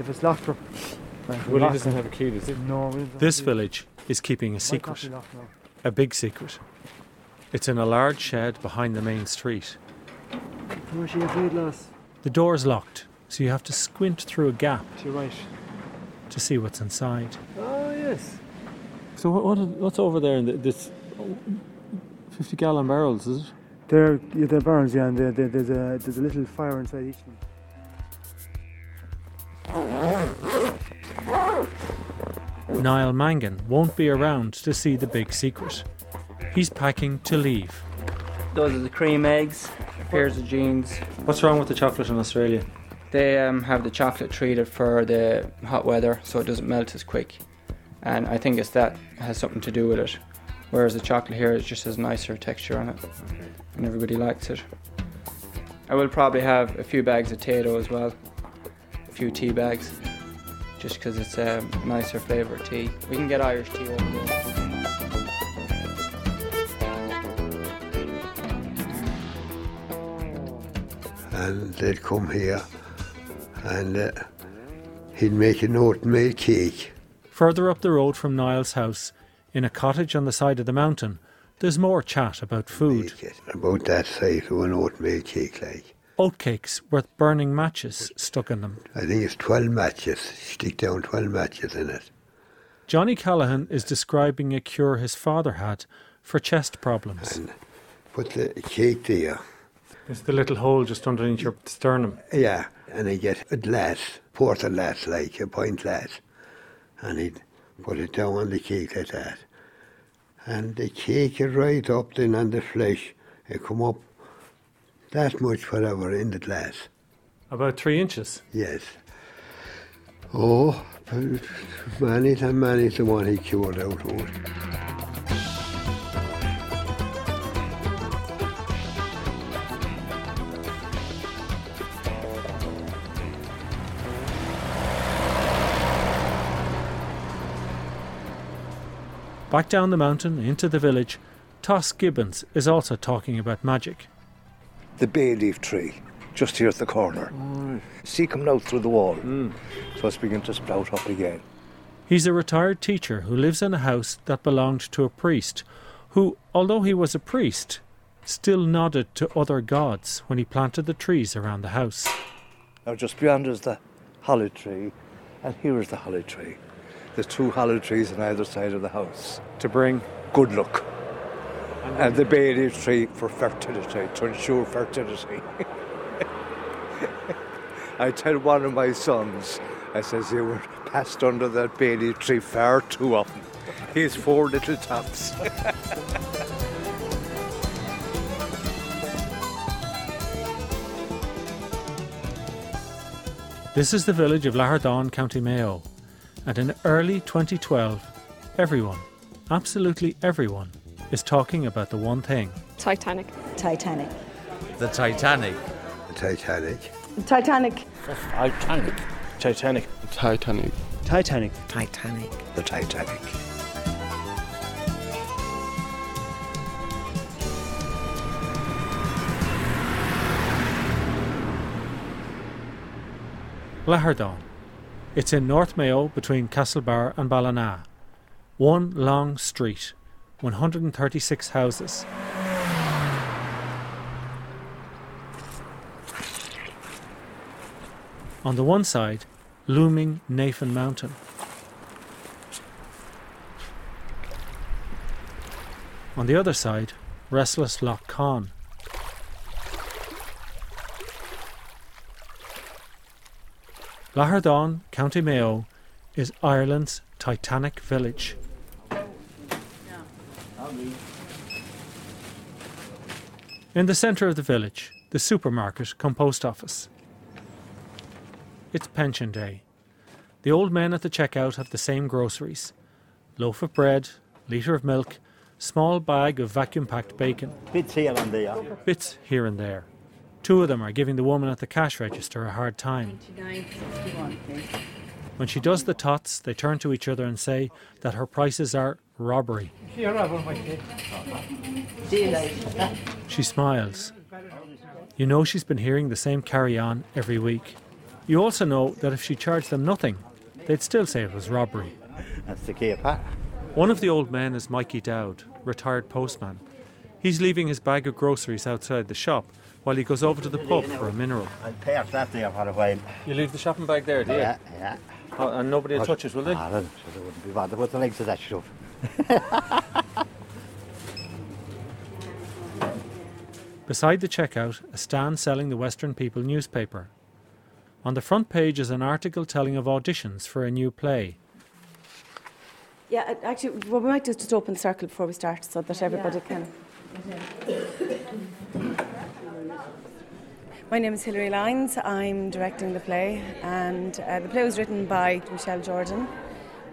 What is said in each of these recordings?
if it's locked up. Well, he doesn't have a key, does he? No, This village is keeping a secret, locked now. a big secret. It's in a large shed behind the main street. Where she afraid, lass? The door's locked, so you have to squint through a gap To your right. to see what's inside. Oh, yes. So what, what what's over there in the, this 50 gallon barrels, is it? They're, yeah, they're barns, yeah, and there- there- there's, a, there's a little fire inside each one. Niall Mangan won't be around to see the big secret. He's packing to leave. Those are the cream eggs, pairs of jeans. What's wrong with the chocolate in Australia? They um, have the chocolate treated for the hot weather so it doesn't melt as quick. And I think it's that has something to do with it. Whereas the chocolate here is just has a nicer texture on it. And everybody likes it. I will probably have a few bags of Tayto as well. A few tea bags. Just because it's a nicer flavour of tea. We can get Irish tea over there. and they'd come here and uh, he'd make an oatmeal cake. Further up the road from Niall's house, in a cottage on the side of the mountain, there's more chat about food. About that size of an oatmeal cake, like. Oatcakes with burning matches stuck in them. I think it's 12 matches, stick down 12 matches in it. Johnny Callahan is describing a cure his father had for chest problems. And put the cake there. It's the little hole just underneath your sternum. Yeah, and I get a glass, porter glass, like a pint glass. And he'd put it down on the cake like that. And the cake would right up then on the flesh. It come up that much whatever in the glass. About three inches. Yes. Oh, many and many the one he cured out of. Back down the mountain into the village, Toss Gibbons is also talking about magic. The bay leaf tree just here at the corner. See coming out through the wall. Hmm. So it's beginning to sprout up again. He's a retired teacher who lives in a house that belonged to a priest, who, although he was a priest, still nodded to other gods when he planted the trees around the house. Now just beyond is the holly tree, and here is the holly tree. There's two holly trees on either side of the house. To bring Good luck. And the bay tree for fertility, to ensure fertility. I tell one of my sons, I says, you were passed under that bay tree far too often. He's four little tops. This is the village of Lahardane, County Mayo, and in early 2012, everyone, absolutely everyone, is talking about the one thing Titanic. Titanic. The Titanic. The Titanic. Titanic. Titanic. Titanic. Titanic. Titanic. Titanic. The Titanic. Lahardane. It's in North Mayo between Castlebar and Ballina. One long street, 136 houses. On the one side, looming Nephin Mountain. On the other side, restless Lough Conn. Lahardane, County Mayo, is Ireland's Titanic village. In the centre of the village, the supermarket cum post office. It's pension day. The old men at the checkout have the same groceries loaf of bread, litre of milk, small bag of vacuum packed bacon, Bits here and there. bits here and there. Two of them are giving the woman at the cash register a hard time. When she does the tots, they turn to each other and say that her prices are robbery. She smiles. You know she's been hearing the same carry on every week. You also know that if she charged them nothing, they'd still say it was robbery. That's the Cape, huh? One of the old men is Mikey Dowd, retired postman. He's leaving his bag of groceries outside the shop while he goes over to the pub for a mineral. I'll pay off that there for a while. You leave the shopping bag there, do Yeah, yeah. and nobody will touch it, will they? Ah, then, so they wouldn't be bothered with the legs of that stuff. Beside the checkout, a stand selling the Western People newspaper. On the front page is an article telling of auditions for a new play. Yeah, actually, well, we might just, just open the circle before we start so that everybody can. My name is Hilary Lyons. I'm directing the play, and uh, the play was written by Michelle Jordan.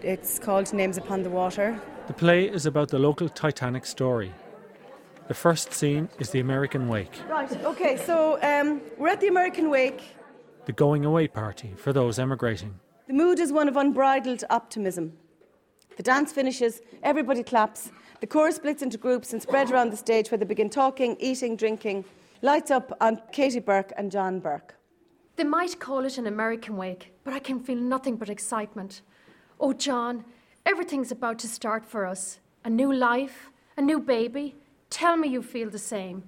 It's called Names Upon the Water. The play is about the local Titanic story. The first scene is the American wake, Right, okay, so um, we're at the American Wake. the going away party for those emigrating. The mood is one of unbridled optimism. The dance finishes, everybody claps, the chorus splits into groups and spread around the stage where they begin talking, eating, drinking. Lights up on Katie Burke and John Burke. They might call it an American wake, but I can feel nothing but excitement. Oh, John, everything's about to start for us. A new life, a new baby. Tell me you feel the same.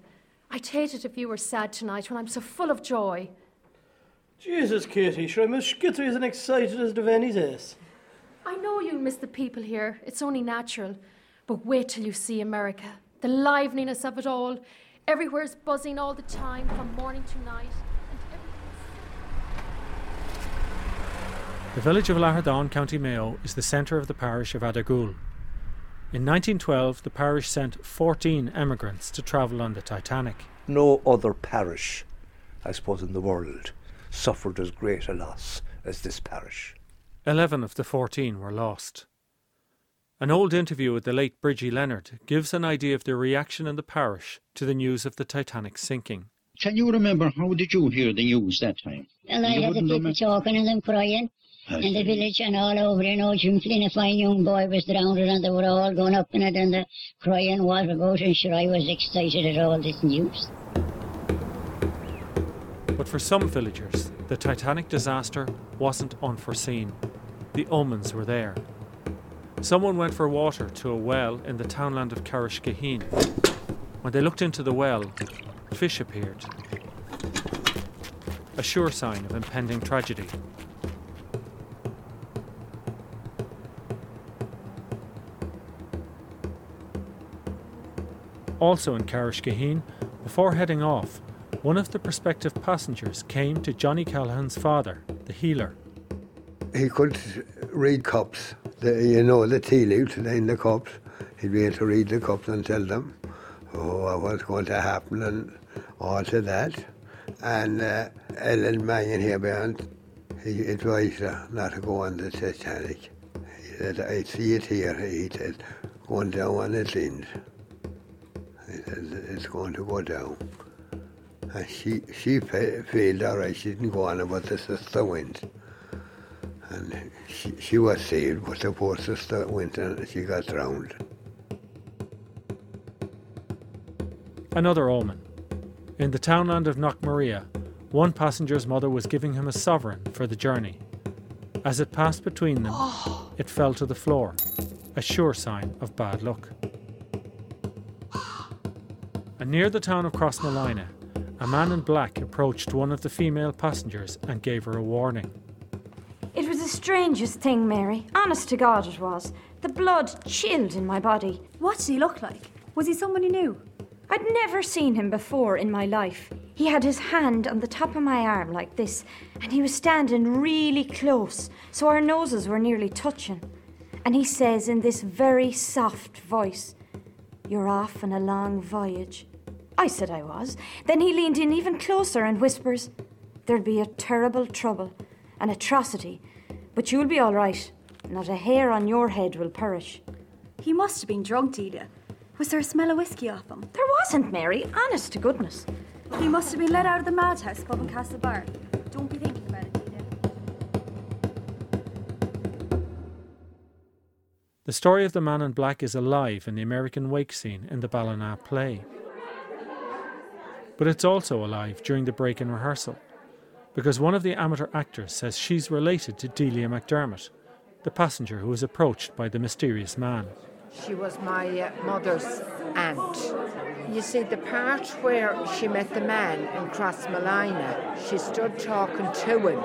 I'd hate it if you were sad tonight when I'm so full of joy. Jesus, Katie, sure I'm as skittery as and excited as the Venny's ace. I know you'll miss the people here, it's only natural. But wait till you see America. The liveliness of it all. Everywhere's buzzing all the time, from morning to night. And everything's The village of Lahardane, County Mayo, is the centre of the parish of Addergoole. In 1912, the parish sent 14 emigrants to travel on the Titanic. No other parish, I suppose, in the world suffered as great a loss as this parish. 11 of the 14 were lost. An old interview with the late Bridgie Leonard gives an idea of the reaction in the parish to the news of the Titanic sinking. Can you remember how did you hear the news that time? Well, I You had the wouldn't people remember? talking and them crying in the village and all over. You know, Jim Flynn, a fine young boy, was drowned and they were all going up in it and the crying what about and sure I was excited at all this news. But for some villagers, the Titanic disaster wasn't unforeseen. The omens were there. Someone went for water to a well in the townland of Carrish-Gaheen. When they looked into the well, fish appeared. A sure sign of impending tragedy. Also in Carrish-Gaheen, before heading off, one of the prospective passengers came to Johnny Callahan's father, the healer. He could read cups, the, you know, the tea leaves in the cups. He'd be able to read the cups and tell them oh, what's going to happen and all to that. And uh, Ellen Mannion here behind, he advised her not to go on the Titanic. He said, I see it here, he said, going down on its end. He it's going to go down. And she, she fa- failed all right, she didn't go on about the sister went. And she, she was saved, but the poor sister went and she got drowned. Another omen. In the townland of Knockmaria, one passenger's mother was giving him a sovereign for the journey. As it passed between them, oh. it fell to the floor, a sure sign of bad luck. And near the town of Crossmolina, a man in black approached one of the female passengers and gave her a warning. It was the strangest thing, Mary. Honest to God, it was. The blood chilled in my body. What did he look like? Was he someone you knew? I'd never seen him before in my life. He had his hand on the top of my arm like this, and he was standing really close, so our noses were nearly touching. And he says in this very soft voice, You're off on a long voyage. I said I was. Then he leaned in even closer and whispers, There'll be a terrible trouble, an atrocity, but you'll be all right. Not a hair on your head will perish. He must have been drunk, Delia. Was there a smell of whiskey off him? There wasn't, Mary. Honest to goodness. He must have been let out of the madhouse pub in Castlebar. Don't be thinking about it, Delia. The story of the man in black is alive in the American wake scene in the Ballina play. But it's also alive during the break in rehearsal, because one of the amateur actors says she's related to Delia McDermott, the passenger who was approached by the mysterious man. She was my uh, mother's aunt. You see, the part where she met the man in Crossmolina, she stood talking to him.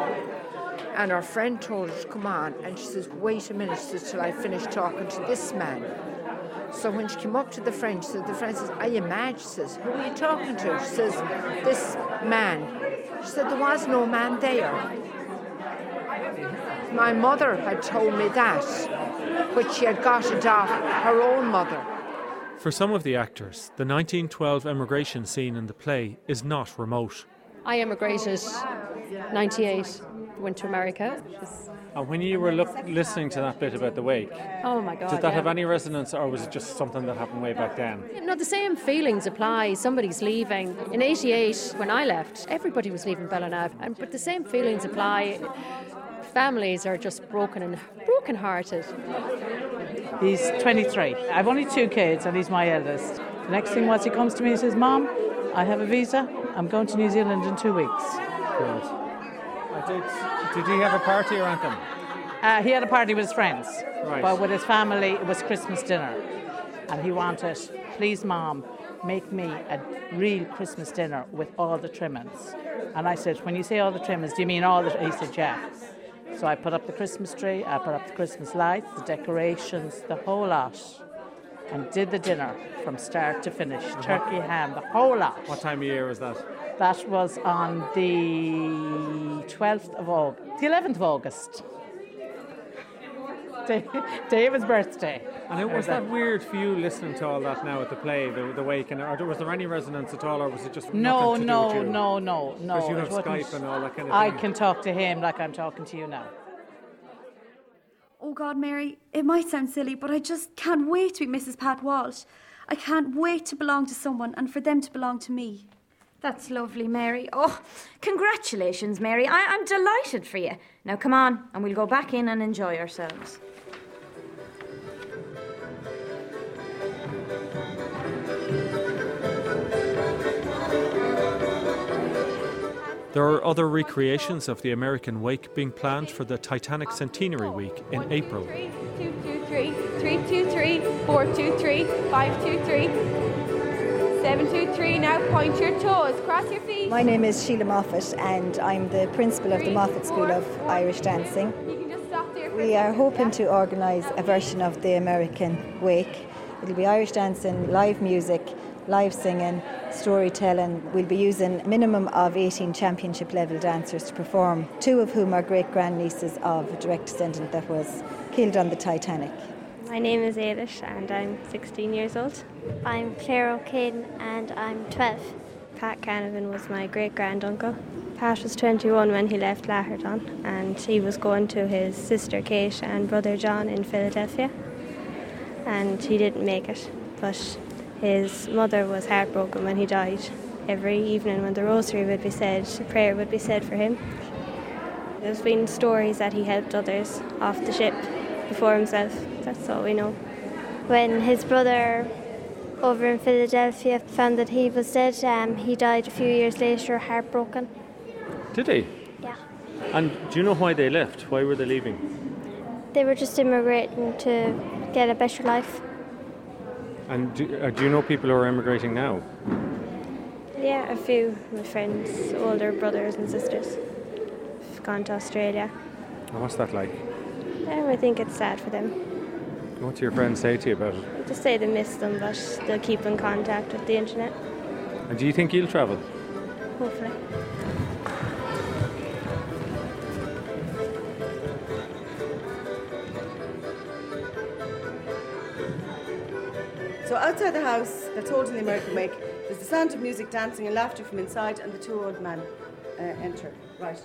And her friend told her to come on, and she says, Wait a minute, she says, till I finish talking to this man. So when she came up to the French, she said, The French says, Are you mad? She says, Who are you talking to? She says, This man. She said, There was no man there. My mother had told me that, which she had got it off her own mother. For some of the actors, the 1912 emigration scene in the play is not remote. I emigrated 98, went to America. And when you were look, listening to that bit about the wake, Oh my God. did that yeah. have any resonance or was it just something that happened way back then? No, the same feelings apply. Somebody's leaving. In 88, when I left, everybody was leaving Ballinav. And, but the same feelings apply. Families are just broken and broken hearted. He's 23. I've only two kids, and he's my eldest. The next thing was he comes to me and says, Mom, I have a visa. I'm going to New Zealand in two weeks. Good. Did, did he have a party or anything? Uh, he had a party with his friends, Right. but with his family, it was Christmas dinner. And he wanted, please, Mom, make me a real Christmas dinner with all the trimmings. And I said, when you say all the trimmings, do you mean all the... He said, yeah. So I put up the Christmas tree, I put up the Christmas lights, the decorations, the whole lot, and did the dinner from start to finish. Turkey, ham, the whole lot. What time of year was that? That was on the 12th of August, the 11th of August. Day, day of his birthday. And it, was that weird for you listening to all that now at the play, the, the wake, and or was there any resonance at all, or was it just No, nothing to no, do with you? no, no, no. Because you have. Skype and all that kind of I thing. can talk to him like I'm talking to you now. Oh God, Mary, it might sound silly, but I just can't wait to be Mrs. Pat Walsh. I can't wait to belong to someone and for them to belong to me. That's lovely, Mary. Oh, congratulations, Mary. I- I'm delighted for you. Now, come on, and we'll go back in and enjoy ourselves. There are other recreations of the American wake being planned for the Titanic Centenary Week in April. Two, two, three, three, two, three, four, two, three, five, two, three, seven, two, three. Now point your toes, cross your feet. My name is Sheila Moffat, and I'm the principal of the Moffat School of Irish Dancing. You can just stop there. We are hoping to organise a version of the American Wake. It'll be Irish dancing, live music, live singing, storytelling. We'll be using a minimum of 18 championship level dancers to perform, two of whom are great grandnieces of a direct descendant that was killed on the Titanic. My name is Ailish and I'm 16 years old. I'm Claire O'Kane and I'm 12. Pat Canavan was my great granduncle. Pat was 21 when he left Lahardane and he was going to his sister Kate and brother John in Philadelphia. And he didn't make it, but his mother was heartbroken when he died. Every evening when the rosary would be said, a prayer would be said for him. There's been stories that he helped others off the ship before himself. That's all we know. When his brother over in Philadelphia found that he was dead, um, he died a few years later, heartbroken. Did he? Yeah. And do you know why they left? Why were they leaving? They were just immigrating to get a better life. And do, uh, do you know people who are immigrating now? Yeah, a few my friends, older brothers and sisters, have gone to Australia. And what's that like? Um, I think it's sad for them. What's your friends say to you about it? Just say they miss them, but they'll keep in contact with the internet, And do you think you'll travel? hopefully. So outside the house, they're told in the American Wake, there's the sound of music, dancing, and laughter from inside, and the two old men uh, enter. Right.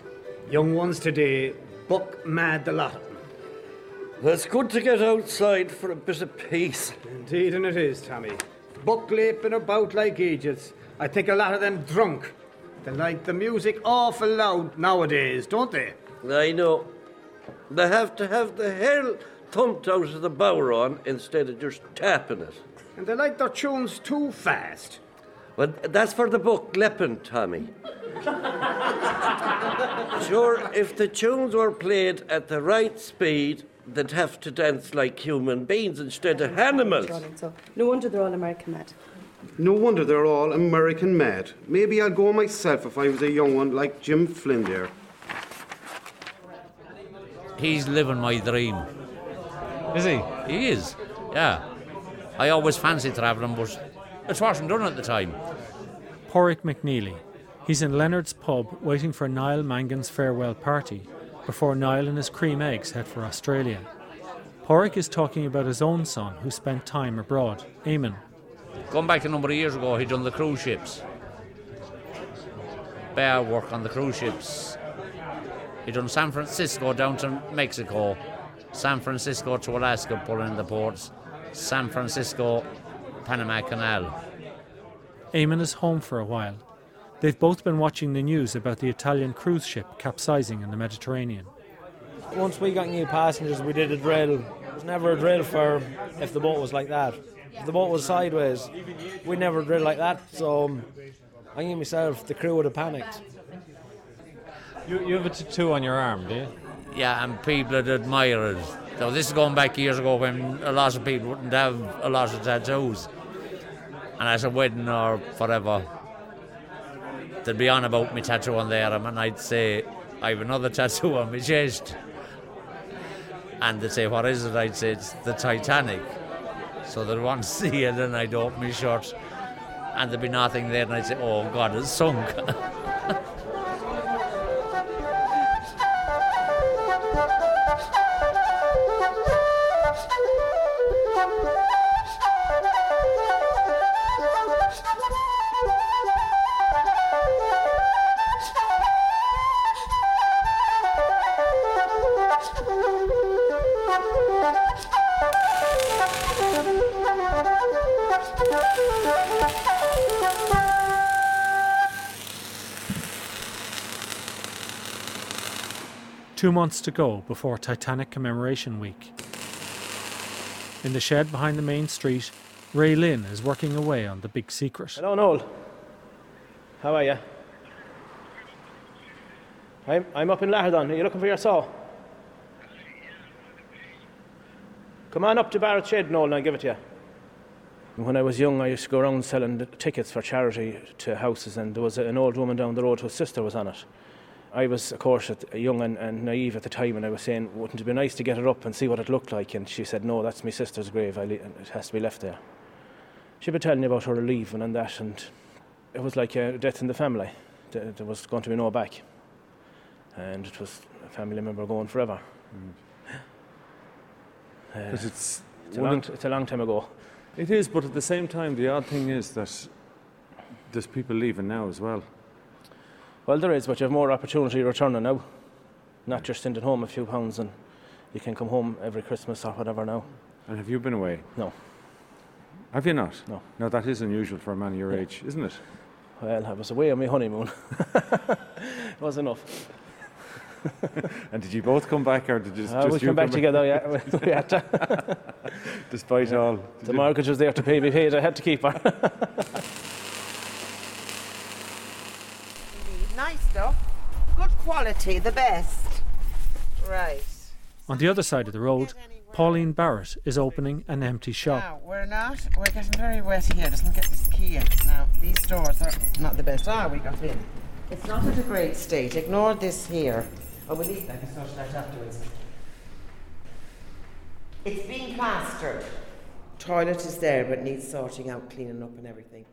Young ones today, buck mad the lot of them. Well, it's good to get outside for a bit of peace. Indeed, and it is, Tommy. Buck leaping about like ages. I think a lot of them drunk. They like the music awful loud nowadays, don't they? I know. They have to have the hell thumped out of the bower on instead of just tapping it. And they like their tunes too fast. Well, that's for the book Leppin, Tommy. Sure, if the tunes were played at the right speed, they'd have to dance like human beings instead of animals. So no wonder they're all American mad. No wonder they're all American mad. Maybe I'd go myself if I was a young one like Jim Flynn there. He's living my dream. Is he? He is, yeah. I always fancied travelling, but it wasn't done at the time. Porrick McNeely. He's in Leonard's pub waiting for Niall Mangan's farewell party before Niall and his cream eggs head for Australia. Porrick is talking about his own son who spent time abroad, Eamon. Going back a number of years ago, he'd done the cruise ships. Bear work on the cruise ships. He'd done San Francisco down to Mexico, San Francisco to Alaska, pulling in the ports, San Francisco, Panama Canal. Eamon is home for a while. They've both been watching the news about the Italian cruise ship capsizing in the Mediterranean. Once we got new passengers, we did a drill. It was never a drill for if the boat was like that. If the boat was sideways, we never drill like that. So um, I knew myself, the crew would have panicked. You, you have a tattoo on your arm, do you? Yeah, and people would admire it. So this is going back years ago when a lot of people wouldn't have a lot of tattoos. And at a wedding or whatever, they'd be on about me tattoo on there, um, and I'd say, I have another tattoo on my chest. And they'd say, What is it? I'd say, It's the Titanic. So they'd want to see it, and I'd open my shirt, and there'd be nothing there, and I'd say, Oh God, it's sunk. Two months to go before Titanic Commemoration Week. In the shed behind the main street, Ray Lynn is working away on the big secret. Hello, Noel. How are you? I'm, I'm up in Lahardane. Are you looking for your saw? Come on up to Barrett Shed, Noel, and I'll give it to you. When I was young, I used to go around selling tickets for charity to houses, and there was an old woman down the road whose sister was on it. I was, of course, young and, and naive at the time, and I was saying, wouldn't it be nice to get her up and see what it looked like? And she said, no, that's my sister's grave. I le- it has to be left there. She'd been telling me about her leaving and that, and it was like a death in the family. There there was going to be no back. And it was a family member going forever. Uh, 'Cause it's it's, a long, it's a long time ago. It is, but at the same time, the odd thing is that there's people leaving now as well. Well, there is, but you have more opportunity returning now. Not just sending home a few pounds and you can come home every Christmas or whatever now. And have you been away? No. Have you not? No. No, that is unusual for a man your age, isn't it? Well, I was away on my honeymoon. it was enough. and did you both come back, or did you just, Uh, just we you come back together, yeah. to. Despite all. The mortgage was there to pay me paid, I had to keep her. Nice stuff. Good quality, the best. Right. On the other side of the road, Pauline Barrett is opening an empty shop. Now, we're not, we're getting very wet here. Just look at this key in. Now, these doors are not the best. Ah, we got in. It's not in a great state. Ignore this here. Oh, we'll leave that and sort it out afterwards. It's been plastered. Toilet is there, but needs sorting out, cleaning up, and everything.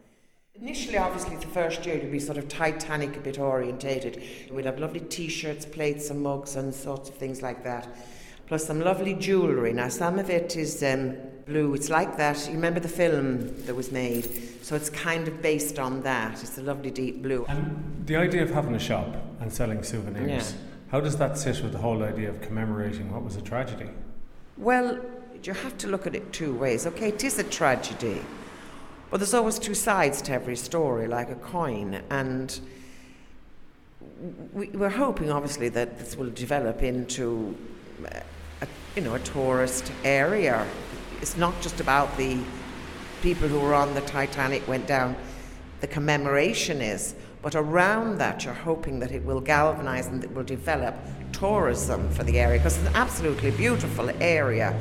Initially, obviously, the first year it'll be sort of Titanic a bit orientated. We'll have lovely T-shirts, plates, and mugs, and sorts of things like that. Plus some lovely jewellery. Now, some of it is um, blue. It's like that. You remember the film that was made? So it's kind of based on that. It's a lovely deep blue. And the idea of having a shop and selling souvenirs, Yeah. how does that sit with the whole idea of commemorating what was a tragedy? Well, you have to look at it two ways. Okay, it is a tragedy, but there's always two sides to every story, like a coin. And we, we're hoping, obviously, that this will develop into, uh, a, you know, a tourist area. It's not just about the people who were on the Titanic went down. The commemoration is, But around that, you're hoping that it will galvanise and it will develop tourism for the area because it's an absolutely beautiful area.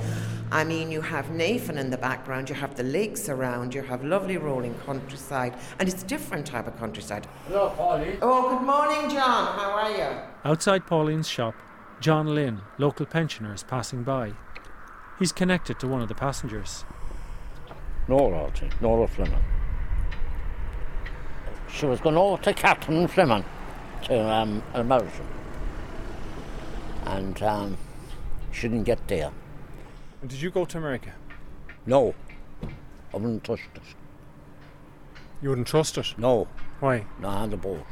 I mean, you have Nephin in the background, you have the lakes around, you have lovely rolling countryside, and it's a different type of countryside. Hello, Polly. Oh, good morning, John. How are you? Outside Pauline's shop, John Lynn, local pensioner, is passing by. He's connected to one of the passengers. Nora, Archie, Nora Fleming. She was going over to Captain Fleming, to um, an American. And um, she didn't get there. Did you go to America? No, I wouldn't touch it. You wouldn't trust it? No. Why? Not on the boat.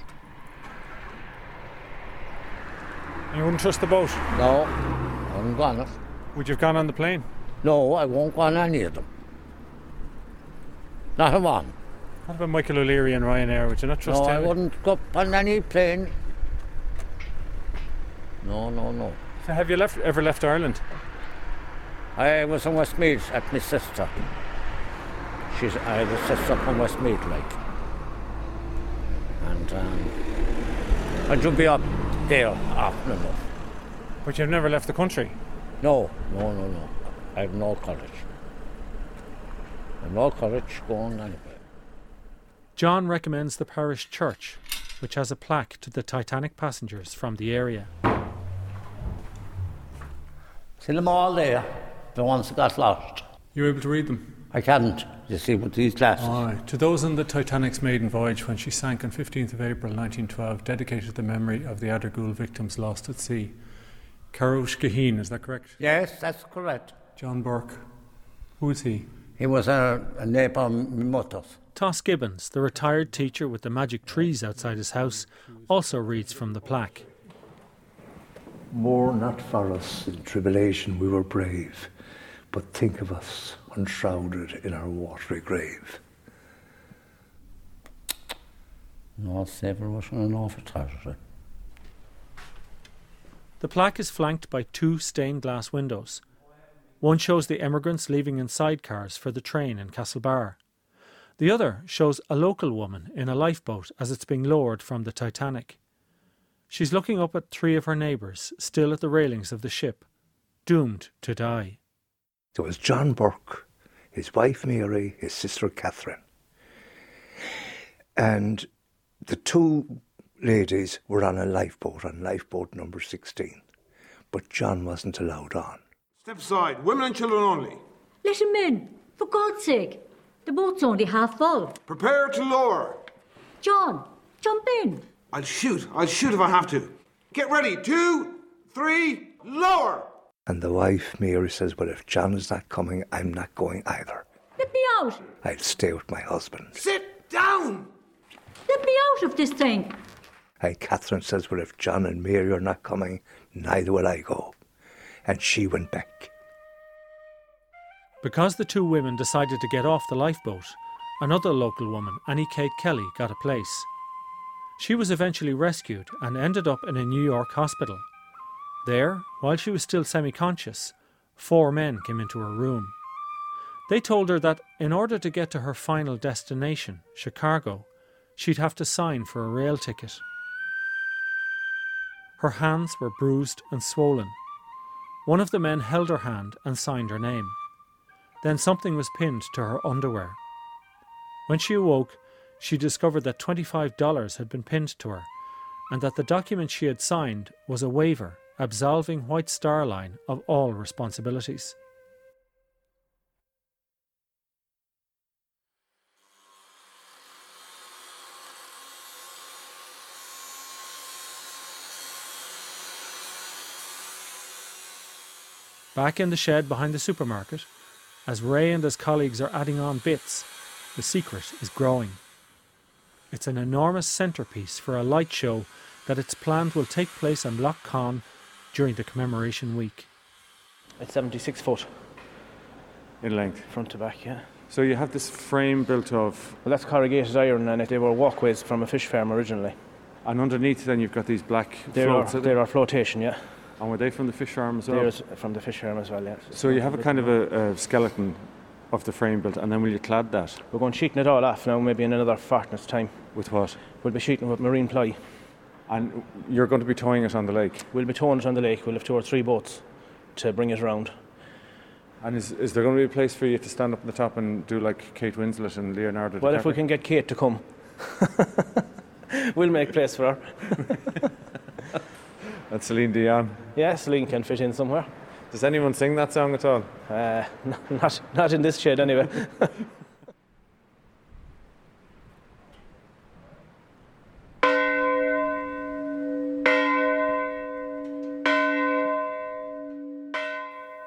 You wouldn't trust the boat? No, I wouldn't go on it. Would you have gone on the plane? No, I won't go on any of them. Not a one. What about Michael O'Leary and Ryanair? Would you not trust them? no, I wouldn't go on any plane. No, no, no. So have you left, ever left Ireland? I was in Westmeath at my sister. She's I have a sister from Westmeath, like. And um, I do be up there often enough. But you've never left the country? No, no, no, no. I have no courage. I have no courage going anywhere. John recommends the parish church, which has a plaque to the Titanic passengers from the area. See them all there, the ones that got lost. You were able to read them? I can't, you see, with these glasses. Aye. To those on the Titanic's maiden voyage when she sank on 15th of April 1912, dedicated the memory of the Addergoole victims lost at sea. Karosh Gaheen, is that correct? Yes, that's correct. John Burke. Who is he? He was a, a neighbour of my mother's. Toss Gibbons, the retired teacher with the magic trees outside his house, also reads from the plaque. More not for us in tribulation we were brave, but think of us unshrouded in our watery grave. No, Saver was an awful tragedy. The plaque is flanked by two stained glass windows. One shows the emigrants leaving in sidecars for the train in Castlebar. The other shows a local woman in a lifeboat as it's being lowered from the Titanic. She's looking up at three of her neighbours, still at the railings of the ship, doomed to die. There was John Burke, his wife Mary, his sister Catherine. And the two ladies were on a lifeboat, on lifeboat number 16. But John wasn't allowed on. Step aside. Women and children only. Let him in, for God's sake. The boat's only half full. Prepare to lower. John, jump in. I'll shoot. I'll shoot if I have to. Get ready. Two, three, lower. And the wife, Mary, says, Well, if John is not coming, I'm not going either. Let me out. I'll stay with my husband. Sit down. Let me out of this thing. And Catherine says, Well, if John and Mary are not coming, neither will I go. And she went back. Because the two women decided to get off the lifeboat, another local woman, Annie Kate Kelly, got a place. She was eventually rescued and ended up in a New York hospital. There, while she was still semi conscious, four men came into her room. They told her that in order to get to her final destination, Chicago, she'd have to sign for a rail ticket. Her hands were bruised and swollen. One of the men held her hand and signed her name. Then something was pinned to her underwear. When she awoke, she discovered that $25 had been pinned to her and that the document she had signed was a waiver absolving White Star Line of all responsibilities. Back in the shed behind the supermarket, as Ray and his colleagues are adding on bits, the secret is growing. It's an enormous centrepiece for a light show that it's planned will take place on Lough Conn during the commemoration week. It's 76 foot. In length? Front to back, yeah. So you have this frame built of. Well, that's corrugated iron, and it they were walkways from a fish farm originally. And underneath, then you've got these black There floats. are, there are flotation, yeah. And were they from the fish farm as well? There's from the fish farm as well, yeah. So you have a kind of a, a skeleton of the frame built, and then will you clad that? We're going to sheeting it all off now, maybe in another fortnight's time. With what? We'll be sheeting with marine ply. And you're going to be towing it on the lake? We'll be towing it on the lake. We'll have two or three boats to bring it around. And is, is there going to be a place for you to stand up on the top and do like Kate Winslet and Leonardo Well, if we can get Kate to come, we'll make place for her. And Celine Dion? Yeah, Celine can fit in somewhere. Does anyone sing that song at all? Uh, not, not in this shed, anyway.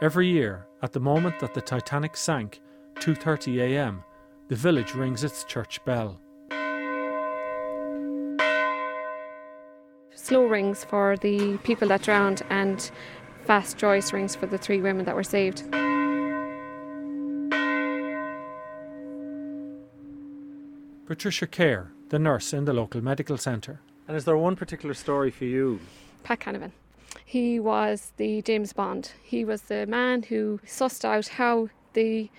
Every year, at the moment that the Titanic sank, 2:30 a.m., the village rings its church bell. Slow rings for the people that drowned and fast joyous rings for the three women that were saved. Patricia Kerr, the nurse in the local medical centre. And is there one particular story for you? Pat Canavan. He was the James Bond. He was the man who sussed out how the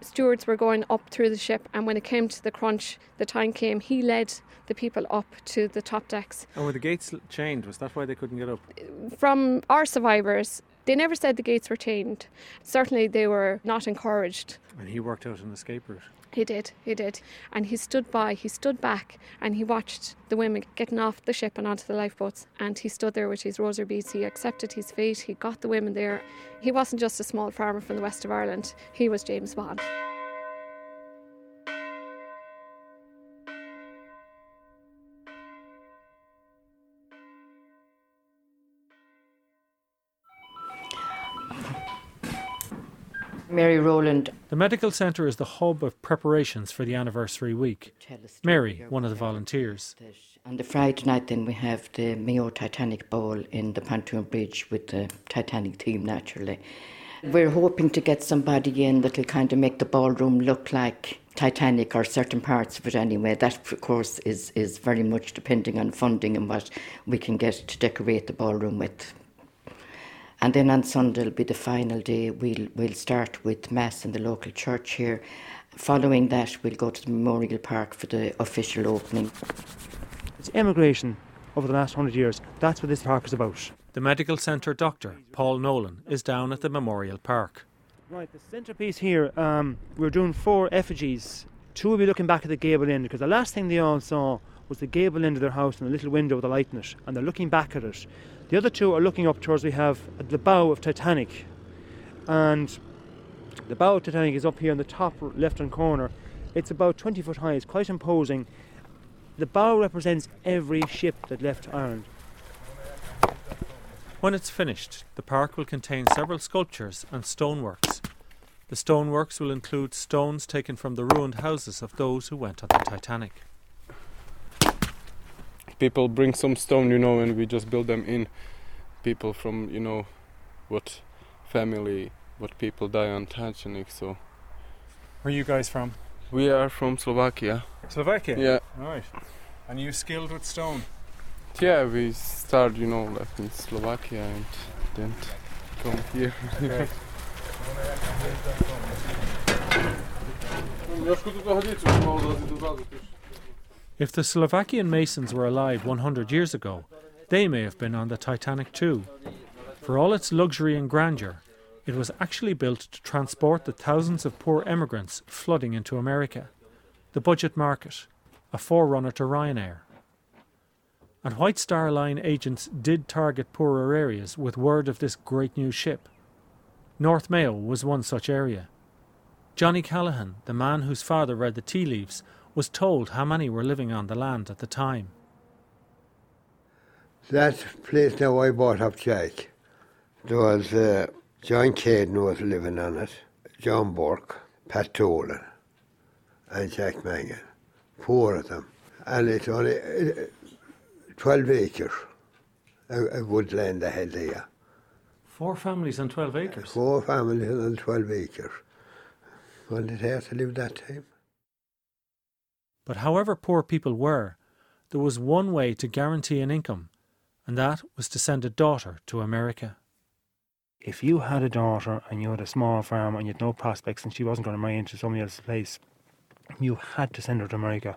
stewards were going up through the ship, and when it came to the crunch, the time came, he led the people up to the top decks. And were the gates chained? Was that why they couldn't get up? From our survivors, they never said the gates were chained. Certainly, they were not encouraged. And he worked out an escape route. He did, he did. And he stood by, he stood back, and he watched the women getting off the ship and onto the lifeboats. And he stood there with his rosary beads. He accepted his fate. He got the women there. He wasn't just a small farmer from the west of Ireland, he was James Bond. Mary Rowland. The medical centre is the hub of preparations for the anniversary week. Mary, one of the volunteers. On the Friday night, then we have the Mayo Titanic Ball in the Pontoon Bridge with the Titanic theme, naturally. We're hoping to get somebody in that'll kind of make the ballroom look like Titanic or certain parts of it anyway. That, of course, is, is very much depending on funding and what we can get to decorate the ballroom with. And then on Sunday will be the final day. We'll, we'll start with Mass in the local church here. Following that, we'll go to the Memorial Park for the official opening. It's emigration over the last hundred years. That's what this park is about. The medical centre doctor, Paul Nolan, is down at the Memorial Park. Right, the centrepiece here, um, we're doing four effigies. Two will be looking back at the gable end because the last thing they all saw was the gable end of their house and a little window with a light in it, and they're looking back at it. The other two are looking up towards we have the bow of Titanic, and the bow of Titanic is up here in the top left hand corner. It's about 20 foot high, it's quite imposing. The bow represents every ship that left Ireland. When it's finished, the park will contain several sculptures and stoneworks. The stoneworks will include stones taken from the ruined houses of those who went on the Titanic. People bring some stone, you know, and we just build them in. People from, you know, what family, what people die on Titanic. So Where are you guys from? we are from Slovakia. Slovakia? Yeah. Right. And you skilled with stone? Yeah, we started, you know, like in Slovakia and then come here. Okay. If the Slovakian masons were alive 100 years ago, they may have been on the Titanic too. For all its luxury and grandeur, it was actually built to transport the thousands of poor emigrants flooding into America. The budget market, a forerunner to Ryanair. And White Star Line agents did target poorer areas with word of this great new ship. North Mayo was one such area. Johnny Callahan, the man whose father read the tea leaves, was told how many were living on the land at the time. That place now I bought up Jack. There was uh, John Caden was living on it, John Burke, Pat Tolan, and Jack Mangan. Four of them. And it's only uh, 12 acres, a, a good land they had there. Four families on 12 acres? Four families on 12 acres. Well, it had to live that time. But however poor people were, there was one way to guarantee an income, and that was to send a daughter to America. If you had a daughter and you had a small farm and you had no prospects and she wasn't going to marry into somebody else's place, you had to send her to America.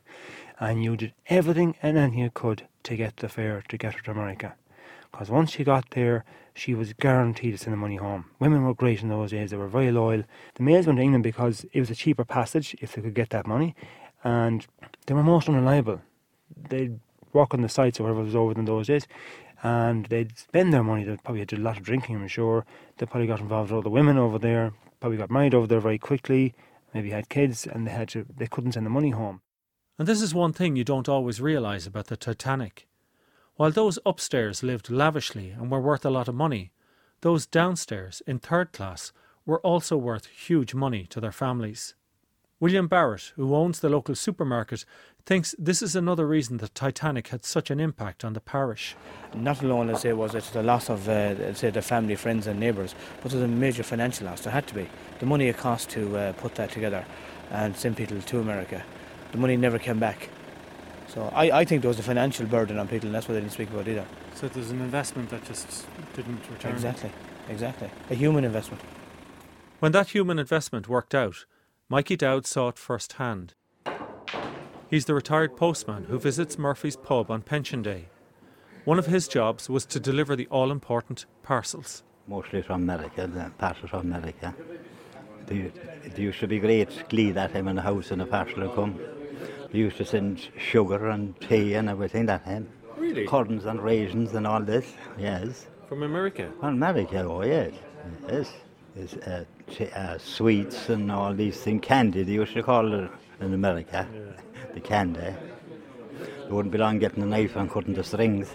And you did everything and anything you could to get the fare to get her to America. Because once she got there, she was guaranteed to send the money home. Women were great in those days, they were very loyal. The males went to England because it was a cheaper passage if they could get that money, and they were most unreliable. They'd walk on the sites or whatever was over in those days, and they'd spend their money. They probably did a lot of drinking, I'm sure. They probably got involved with all the women over there, probably got married over there very quickly, maybe had kids, and they had to, they couldn't send the money home. And this is one thing you don't always realise about the Titanic. While those upstairs lived lavishly and were worth a lot of money, those downstairs, in third class, were also worth huge money to their families. William Barrett, who owns the local supermarket, thinks this is another reason that Titanic had such an impact on the parish. Not alone, as say, was it the loss of, uh, say, the family, friends, and neighbours, but it was a major financial loss. There had to be. The money it cost to uh, put that together and send people to America, the money never came back. So I, I think there was a financial burden on people, and that's what they didn't speak about either. So there's an investment that just didn't return. Exactly, exactly. A human investment. When that human investment worked out, Mikey Dowd saw it firsthand. He's the retired postman who visits Murphy's pub on Pension Day. One of his jobs was to deliver the all important parcels. Mostly from America, the parcels from America. There, there used to be great glee that time when the house and the parcel would come. They used to send sugar and tea and everything that time. Really? Curtains and raisins and all this, yes. From America? From America, oh yes. Yes. It's, uh, uh, sweets and all these things. Candy, they used to call it in America. The candy. It wouldn't be long getting a knife and cutting the strings.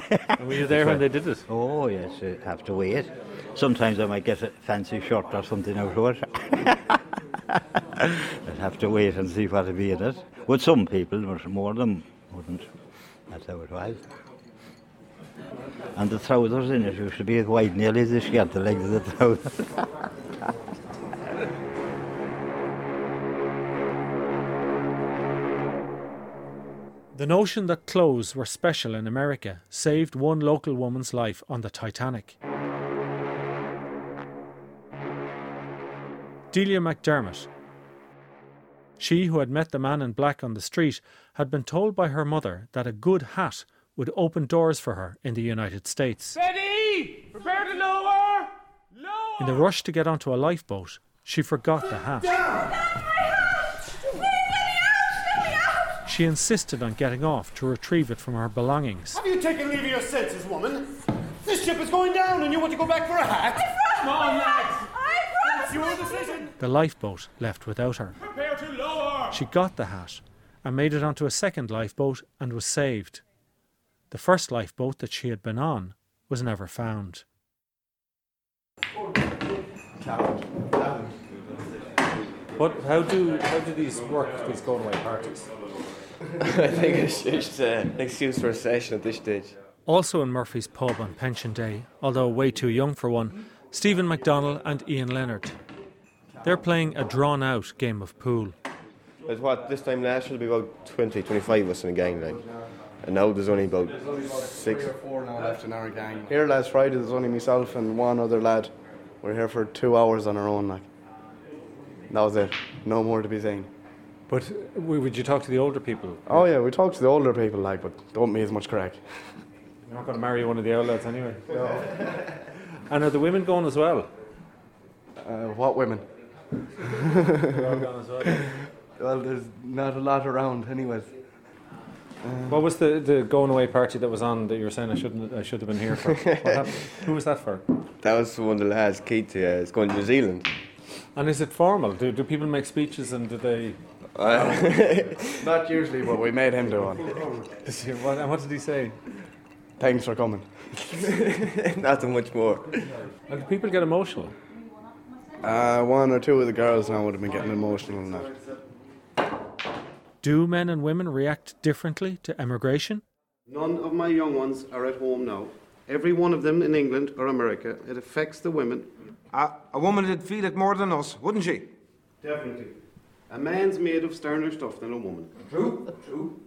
Were you there when they did it? Oh yes, you have to wait. Sometimes I might get a fancy shirt or something out of it. I'd have to wait and see what would be in it. With some people, but more of them wouldn't. That's how it was. And the trousers in it used to be wide nearly the skirt, the legs of the trousers. The notion that clothes were special in America saved one local woman's life on the Titanic. Delia McDermott. She, who had met the man in black on the street, had been told by her mother that a good hat would open doors for her in the United States. Betty! Prepare to lower! In the rush to get onto a lifeboat, she forgot the hat. She insisted on getting off to retrieve it from her belongings. Have you taken leave of your senses, woman? This ship is going down and you want to go back for a hat? Come on, lads! It's your decision. The lifeboat left without her. Prepare to lower! She got the hat and made it onto a second lifeboat and was saved. The first lifeboat that she had been on was never found. What? How do how do these work? These going away parties? I think it's just uh, an excuse for a session at this stage. Also in Murphy's pub on Pension Day, although way too young for one, Stephen MacDonald and Ian Leonard. They're playing a drawn out game of pool. But what, this time last year, there'll be about 20, 25 of us in a gang, like. And now there's only about six. Three or four now left in our gang. Here last Friday, there's only myself and one other lad. We're here for two hours on our own, like. That was it. No more to be seen. But w- would you talk to the older people? Oh yeah, we talk to the older people, like, but don't me as much crack. You're not going to marry one of the outlads anyway. And are the women going as well? Uh, what women? They're all gone as well. well, there's not a lot around, anyways. What was the, the going away party that was on that you were saying I shouldn't I should have been here for? What? Who was that for? That was one of the lads, Keith, uh, is going to New Zealand. And is it formal? Do, do people make speeches and do they? Not usually, but we made him do one. what, and what did he say? Thanks for coming. Nothing much more. And do people get emotional? Uh, one or two of the girls now would have been getting emotional in that. Do men and women react differently to emigration? None of my young ones are at home now. Every one of them in England or America. It affects the women. Uh, a woman would feel it more than us, wouldn't she? Definitely. A man's made of sterner stuff than a woman. True, true.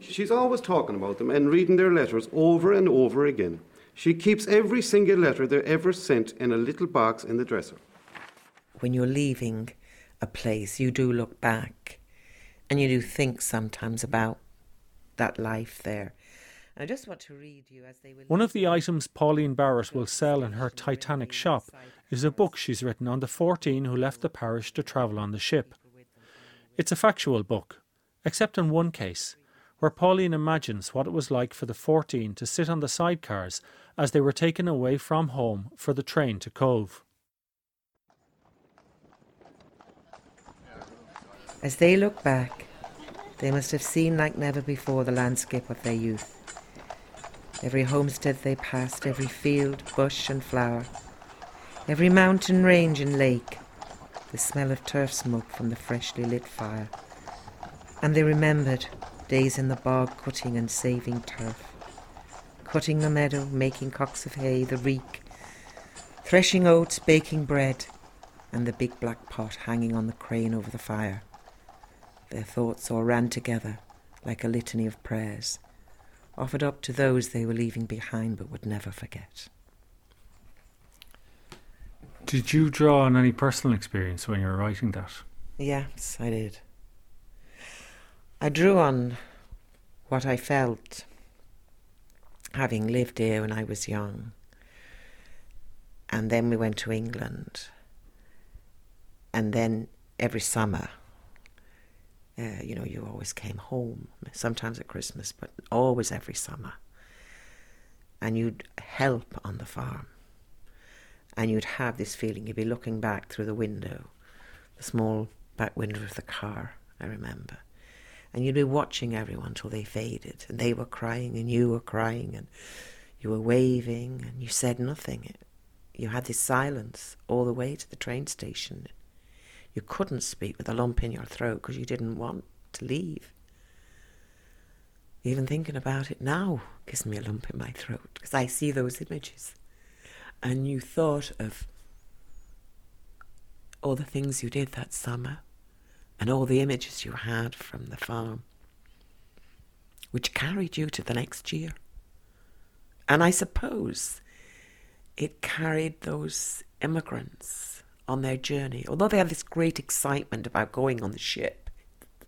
She's always talking about them and reading their letters over and over again. She keeps every single letter they ever sent in a little box in the dresser. When you're leaving a place, you do look back And you do think sometimes about that life there. I just want to read you as they will. One of the items Pauline Barrett will sell in her Titanic shop is a book she's written on the 14 who left the parish to travel on the ship. It's a factual book, except in one case, where Pauline imagines what it was like for the 14 to sit on the sidecars as they were taken away from home for the train to Cobh. As they look back, they must have seen like never before the landscape of their youth. Every homestead they passed, every field, bush, and flower, every mountain range and lake, the smell of turf smoke from the freshly lit fire. And they remembered days in the bog cutting and saving turf, cutting the meadow, making cocks of hay, the reek, threshing oats, baking bread, and the big black pot hanging on the crane over the fire. Their thoughts all ran together like a litany of prayers, offered up to those they were leaving behind but would never forget. Did you draw on any personal experience when you were writing that? Yes, I did. I drew on what I felt having lived here when I was young. And then we went to England. And then every summer, uh, you know, you always came home, sometimes at Christmas, but always every summer. And you'd help on the farm. And you'd have this feeling, you'd be looking back through the window, the small back window of the car, I remember. And you'd be watching everyone till they faded, and they were crying, and you were crying, and you were waving, and you said nothing. You had this silence all the way to the train station. You couldn't speak with a lump in your throat because you didn't want to leave. Even thinking about it now gives me a lump in my throat because I see those images. And you thought of all the things you did that summer and all the images you had from the farm, which carried you to the next year. And I suppose it carried those immigrants on their journey, although they had this great excitement about going on the ship.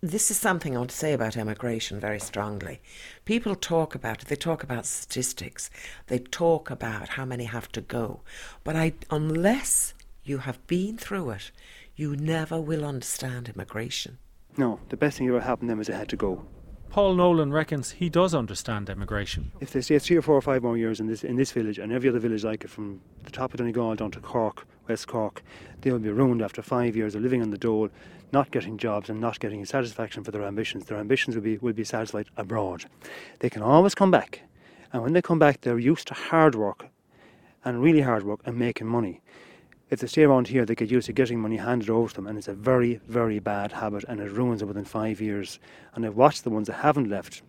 This is something I want to say about emigration very strongly. People talk about it, they talk about statistics, they talk about how many have to go. But I, unless you have been through it, you never will understand immigration. No, the best thing that ever happened to them is they had to go. Paul Nolan reckons he does understand emigration. If they stay three or four or five more years in this in this village and every other village like it, from the top of Donegal down to Cork, West Cork, they will be ruined after five years of living on the dole, not getting jobs and not getting satisfaction for their ambitions. Their ambitions will be will be satisfied abroad. They can always come back, and when they come back, they're used to hard work, and really hard work and making money. If they stay around here, they get used to getting money handed over to them, and it's a very, very bad habit, and it ruins them within five years. And I've watched the ones that haven't left,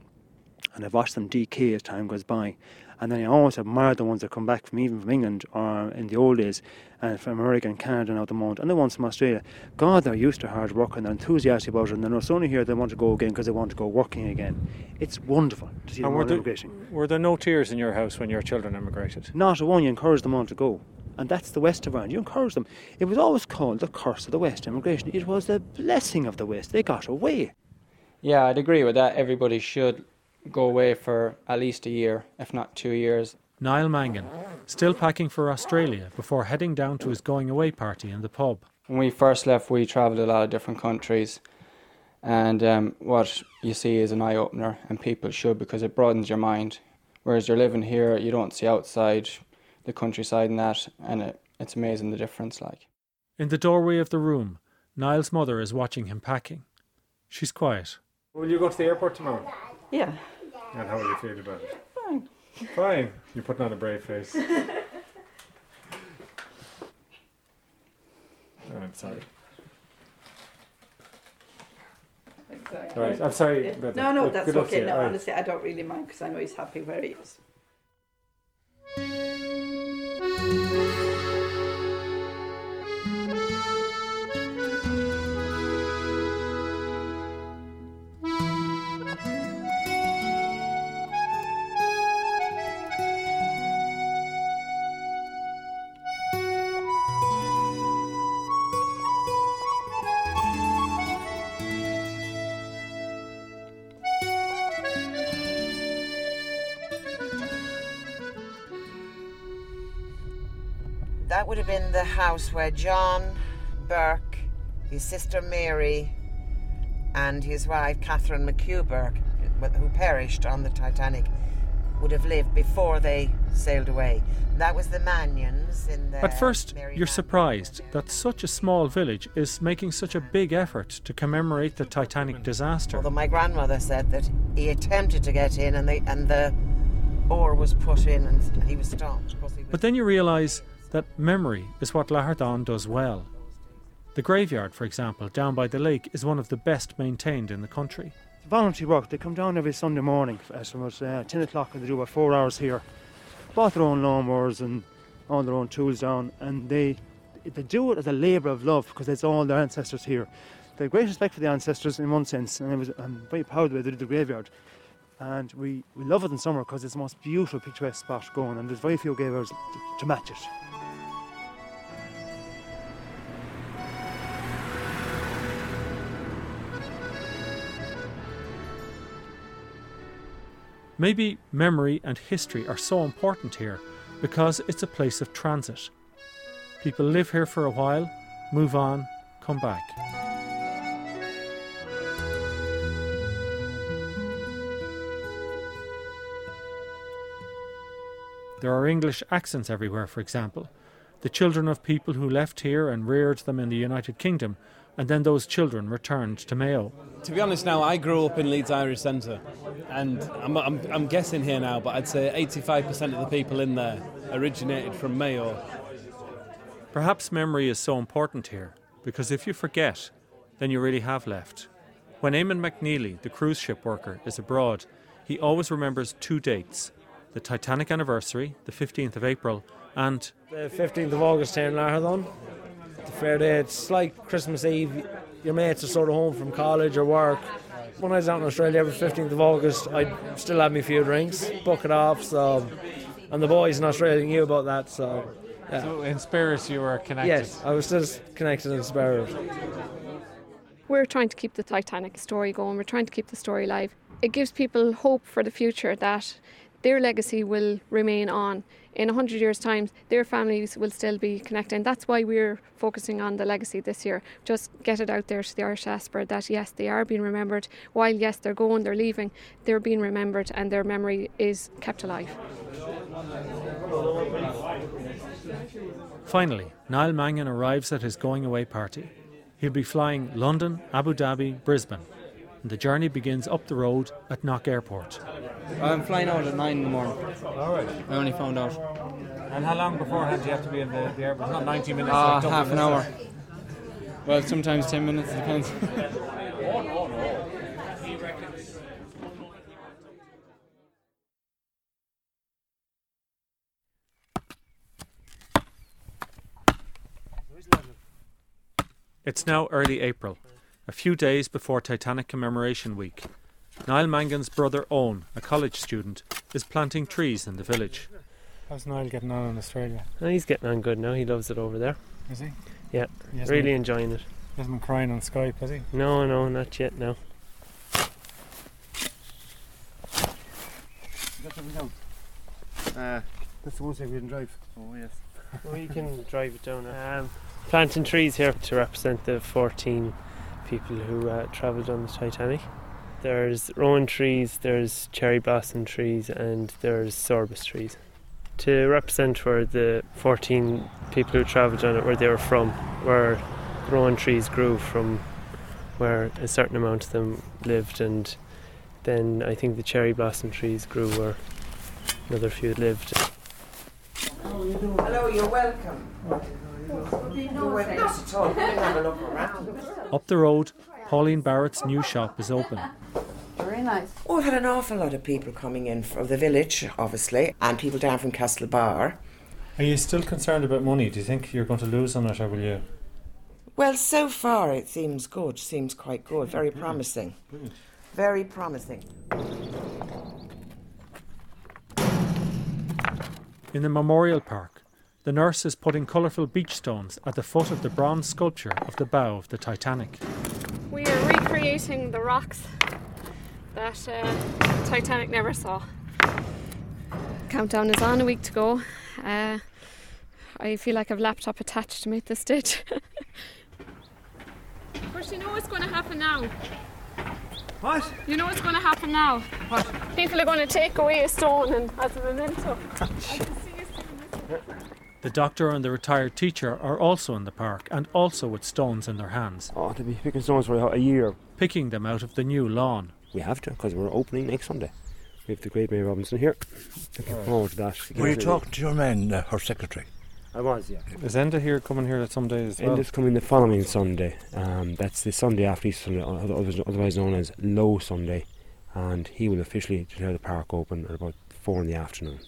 and I've watched them decay as time goes by. And then I always admire the ones that come back from even from England or in the old days, and from America and Canada now at the moment, and the ones from Australia. God, they're used to hard work and they're enthusiastic about it, and they're not only here they want to go again because they want to go working again. It's wonderful to see them And were there, emigrating. were there no tears in your house when your children emigrated? Not a one, you encourage them all to go. And that's the West of Ireland. You encourage them. It was always called the curse of the West immigration. It was the blessing of the West. They got away. Yeah, I'd agree with that. Everybody should go away for at least a year, if not two years. Niall Mangan, still packing for Australia before heading down to his going away party in the pub. When we first left, we travelled a lot of different countries, and um, what you see is an eye opener, and people should because it broadens your mind. Whereas you're living here, you don't see outside the countryside and that, and it, it's amazing the difference. Like In the doorway of the room, Niall's mother is watching him packing. She's quiet. Will you go to the airport tomorrow? Yeah. And how will you feel about it? Fine. Fine. You're putting on a brave face. Oh, I'm sorry. Exactly. Right, I'm sorry Yeah. No, no, that's good luck to okay. No, right. honestly, I don't really mind because I know he's happy where he is. That would have been the house where John Burke, his sister Mary, and his wife Catherine McHugh Burke, who perished on the Titanic, would have lived before they sailed away. That was the Manions in the. At first, Mary you're surprised that such a small village is making such a big effort to commemorate the Titanic disaster. Although my grandmother said that he attempted to get in and, they, and the oar was put in and he was stopped. But then you realise that memory is what Lahardane does well. The graveyard, for example, down by the lake, is one of the best maintained in the country. Voluntary work. They come down every Sunday morning as from about, uh, 10 o'clock and they do about four hours here. Bought their own lawnmowers and all their own tools down and they they do it as a labour of love because it's all their ancestors here. They have great respect for the ancestors in one sense and I was, I'm very proud of the way they did the graveyard. And we, we love it in summer because it's the most beautiful picturesque spot going and there's very few graveyards to match it. Maybe memory and history are so important here because it's a place of transit. People live here for a while, move on, come back. There are English accents everywhere, for example. The children of people who left here and reared them in the United Kingdom, and then those children returned to Mayo. To be honest, now I grew up in Leeds Irish Centre, and I'm, I'm, I'm guessing here now, but I'd say 85% of the people in there originated from Mayo. Perhaps memory is so important here, because if you forget, then you really have left. When Eamon McNeely, the cruise ship worker, is abroad, he always remembers two dates the Titanic anniversary, the 15th of April, and The 15th of August here in Lahardane. The fair day, it's like Christmas Eve. Your mates are sort of home from college or work. When I was out in Australia every 15th of August, I'd still have me few drinks, book it off, so. And the boys in Australia knew about that, so. Yeah. So in spirits, you were connected. Yes, I was just connected in spirit. We're trying to keep the Titanic story going, we're trying to keep the story alive. It gives people hope for the future that their legacy will remain on. In 100 years' time, their families will still be connected. And that's why we're focusing on the legacy this year. Just get it out there to the Irish diaspora that yes, they are being remembered. While yes, they're going, they're leaving, they're being remembered and their memory is kept alive. Finally, Niall Mangan arrives at his going away party. He'll be flying London, Abu Dhabi, Brisbane, and the journey begins up the road at Knock Airport. I'm flying out at 9 in the morning. All right. I only found out. And how long beforehand do you have to be in the, the airport? Not 90 minutes. Uh, like half an hour. Well, sometimes 10 minutes, it depends. It's now early April, a few days before Titanic Commemoration Week. Niall Mangan's brother Owen, a college student, is planting trees in the village. How's Niall getting on in Australia? Oh, he's getting on good now. He loves it over there. Is he? Yeah, He really been- enjoying it. He hasn't been crying on Skype, has he? No, no, not yet. No. Uh, that's the one thing we didn't drive. Oh yes. well, you can drive it down. Um, planting trees here to represent the 14 people who uh, travelled on the Titanic. There's rowan trees, there's cherry blossom trees, and there's sorbus trees. To represent where the 14 people who travelled on it, where they were from, where rowan trees grew from, where a certain amount of them lived, and then I think the cherry blossom trees grew where another few lived. Hello, you're welcome. You're welcome to talk. Have a look around. Up the road, Pauline Barrett's new shop is open. Very nice. Oh, I've had an awful lot of people coming in from the village, obviously, and people down from Castlebar. Are you still concerned about money? Do you think you're going to lose on it, or will you? Well, so far it seems good, seems quite good, very promising. Very promising. In the Memorial Park, the nurse is putting colourful beach stones at the foot of the bronze sculpture of the bow of the Titanic. We are recreating the rocks that uh, Titanic never saw. Countdown is on, a week to go. Uh, I feel like I've laptop attached to me at this stage. but you know what's going to happen now? What? You know what's going to happen now? What? People are going to take away a stone and as a memento. The doctor and the retired teacher are also in the park and also with stones in their hands. Oh, to be picking stones for a year. Picking them out of the new lawn. We have to, because we're opening next Sunday. We have the great Mary Robinson here. Looking forward to that. Were you talking to your man, uh, her secretary? I was, yeah. Is Enda here coming here at some days as well? Enda's coming the following Sunday. Um, that's the Sunday after Easter Sunday, otherwise otherwise known as Low Sunday. And he will officially declare the park open at about four in the afternoon.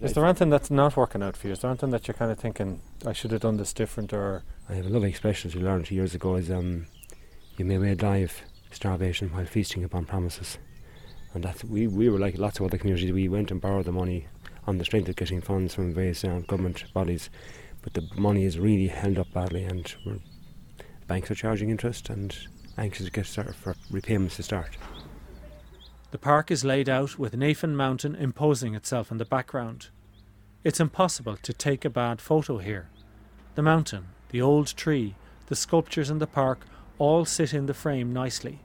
Is there anything that's not working out for you? Is there anything that you're kind of thinking, I should have done this different or. I have a lovely expression we learned years ago is um, you may well die of starvation while feasting upon promises. And that's, we, we were like lots of other communities, we went and borrowed the money on the strength of getting funds from various uh, government bodies, but the money is really held up badly and banks are charging interest and anxious to get started for repayments to start. The park is laid out with Nephin Mountain imposing itself in the background. It's impossible to take a bad photo here. The mountain, the old tree, the sculptures in the park all sit in the frame nicely.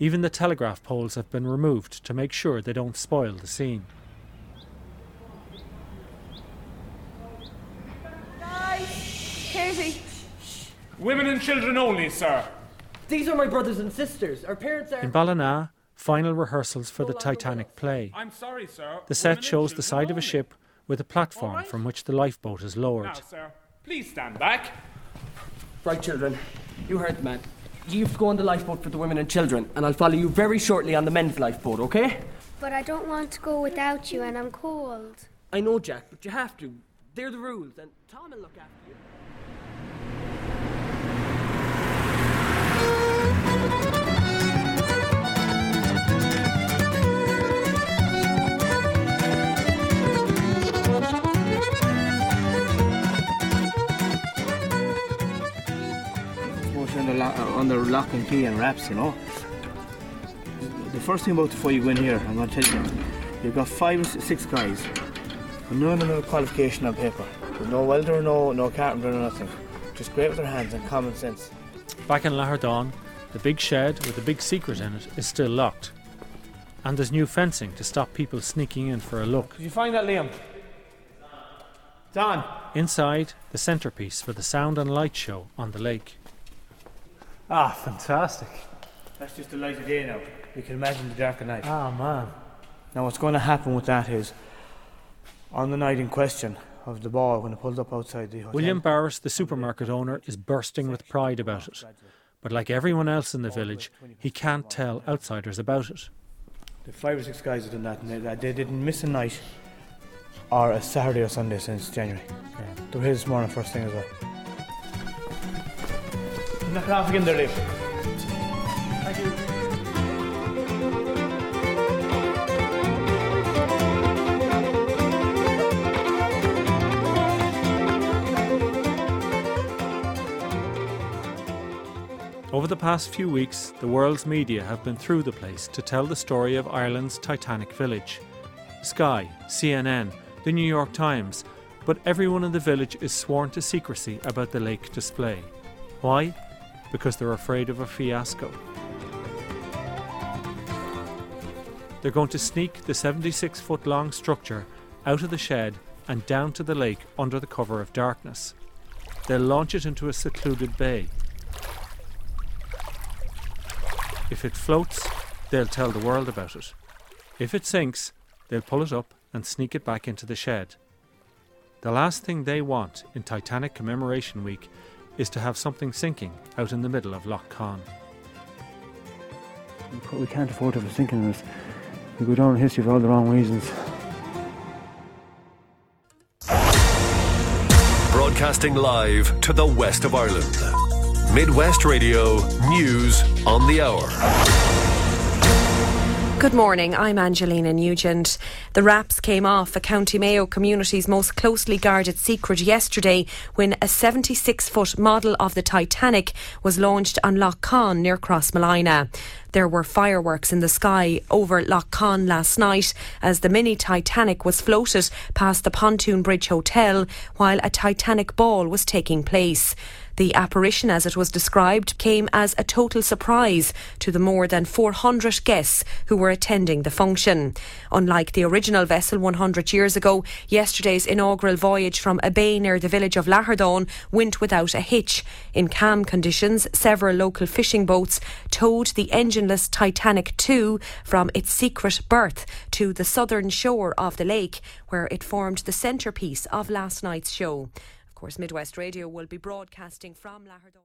Even the telegraph poles have been removed to make sure they don't spoil the scene. Katie. Women and children only, sir. These are my brothers and sisters. Our parents are. In Ballina, final rehearsals for the Titanic play. I'm sorry, sir. The set shows the side of a ship with a platform from which the lifeboat is lowered. Now, sir, please stand back. Right, children. You heard the man. You have to go on the lifeboat for the women and children, and I'll follow you very shortly on the men's lifeboat, okay? But I don't want to go without you, and I'm cold. I know, Jack, but you have to. They're the rules, and Tom will look after you. Under, lock, uh, under lock and key and wraps, you know. The first thing about before you go in here, I'm going to tell you, you've got five or six guys, with none of no qualification on paper. There's no welder, no, no carpenter, no nothing. Just great with their hands and common sense. Back in Lahardane, the big shed with the big secret in it is still locked. And there's new fencing to stop people sneaking in for a look. Did you find that, Liam? Don. Inside, the centrepiece for the sound and light show on the lake. Ah, fantastic. That's just the light of day now. You can imagine the dark of night. Ah, man. Now, what's going to happen with that is, on the night in question of the ball, when it pulled up outside the hotel. William Barrett, the supermarket owner, is bursting with pride about it. But like everyone else in the village, he can't tell outsiders about it. The five or six guys have done that, and they, they didn't miss a night or a Saturday or Sunday since January. They were here this morning first thing as well. Knock it off again there, Liam. Thank you. Over the past few weeks, the world's media have been through the place to tell the story of Ireland's Titanic village. Sky, CNN, the New York Times, but everyone in the village is sworn to secrecy about the lake display. Why? Because they're afraid of a fiasco. They're going to sneak the 76 foot long structure out of the shed and down to the lake under the cover of darkness. They'll launch it into a secluded bay. If it floats, they'll tell the world about it. If it sinks, they'll pull it up and sneak it back into the shed. The last thing they want in Titanic Commemoration Week is to have something sinking out in the middle of Lough Conn. We can't afford to have a sinking in this. We go down in history for all the wrong reasons. Broadcasting live to the west of Ireland. Midwest Radio News on the Hour. Good morning, I'm Angelina Nugent. The wraps came off a County Mayo community's most closely guarded secret yesterday when a 76 foot model of the Titanic was launched on Lough Conn near Crossmolina. There were fireworks in the sky over Lough Conn last night as the mini Titanic was floated past the Pontoon Bridge Hotel while a Titanic ball was taking place. The apparition, as it was described, came as a total surprise to the more than 400 guests who were attending the function. Unlike the original vessel 100 years ago, yesterday's inaugural voyage from a bay near the village of Lahardane went without a hitch. In calm conditions, several local fishing boats towed the engineless Titanic II from its secret berth to the southern shore of the lake, where it formed the centrepiece of last night's show. Of course, Midwest Radio will be broadcasting from Lahardane.